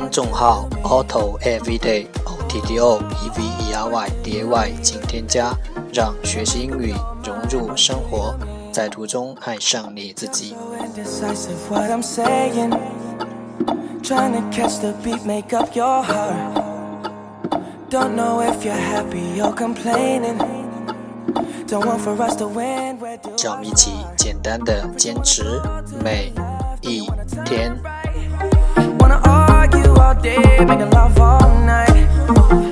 公众号 auto everyday o t t o e v e r y d a y 请添加，让学习英语融入生活，在途中爱上你自己。着迷起，简单的坚持每一天。Wanna argue all day, making love all night.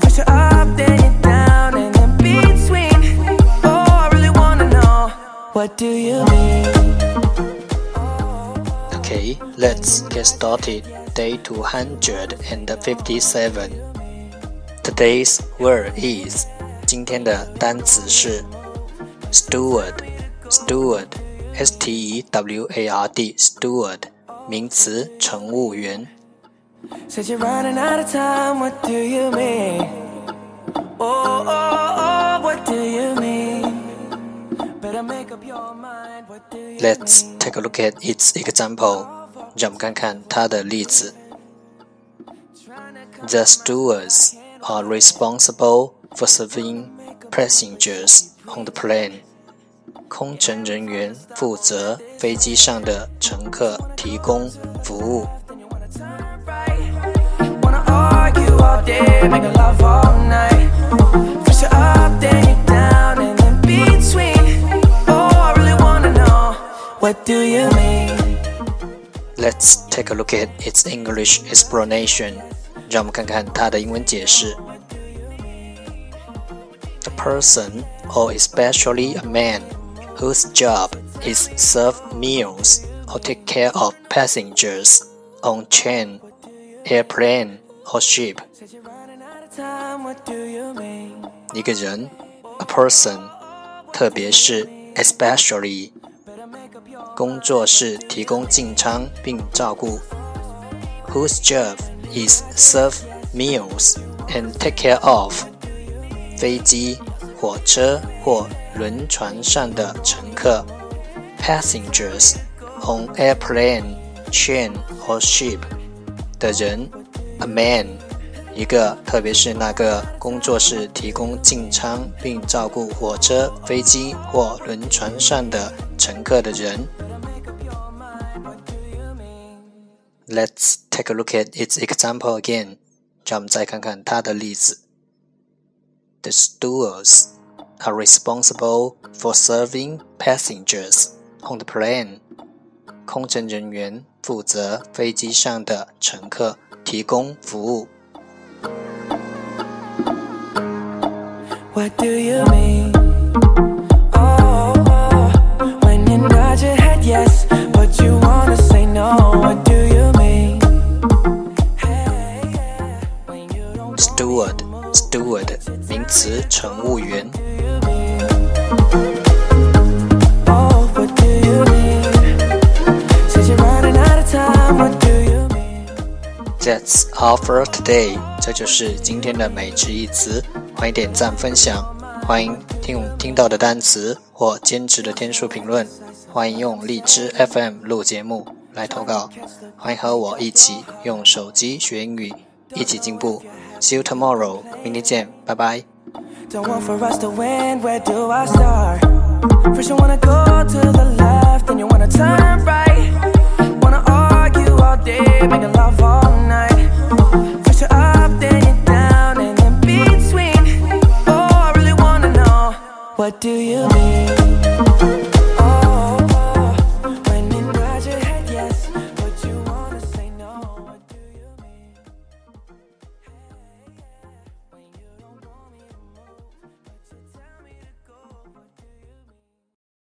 First you're up, then you're down, and in between. Oh, I really wanna know what do you mean? Okay, let's get started. Day 257. Today's word is 今天的单词是 steward. Steward, S T E W A R D. Steward, 名词，乘务员。 Said you're running out of time, what do you mean? Oh, oh, oh, what do you mean? Better make up your mind, what do you Let's mean? take a look at its example. 让我们看看它的例子。The stewards are responsible for serving passengers on the plane. 空乘人员负责飞机上的乘客提供服务。 all day, make love all night. First you're up, then you're down, and in between. Oh, I really wanna know what do you mean? Let's take a look at its English explanation. 让我们看看它的英文解释。A person, or especially a man, whose job is serve meals or take care of passengers on train, airplane or ship. Said you're running out of time, what do you mean? 一个人，a person，特别是 especially， Better make up your 工作是提供进舱并照顾，whose job is serve meals and take care of 飞机、火车或轮船上的乘客，passengers on airplane, train or ship 的人 ，a man 一个，特别是那个工作是提供进舱并照顾火车、飞机或轮船上的乘客的人。Let's take a look at its example again. 让我们再看看它的例子。The stewards are responsible for serving passengers on the plane. 空乘人员负责飞机上的乘客 提供服务。What do you mean? Oh, oh, when you nod your head yes, but you wanna say no. What do you mean? Hey, yeah, when you don't Steward, steward 名词，乘务员。you mean? Oh, what do you mean? Said you're running out of time. What do you mean? that's all for today 这就是今天的每日一词欢迎点赞分享欢迎听听到的单词或坚持的天数评论欢迎用荔枝 fm 录节目来投稿欢迎和我一起用手机学英语一起进步 see you tomorrow 明天见拜拜 don't want for us to winwhere do i start first you wanna go to the left and you wanna turn What do you mean?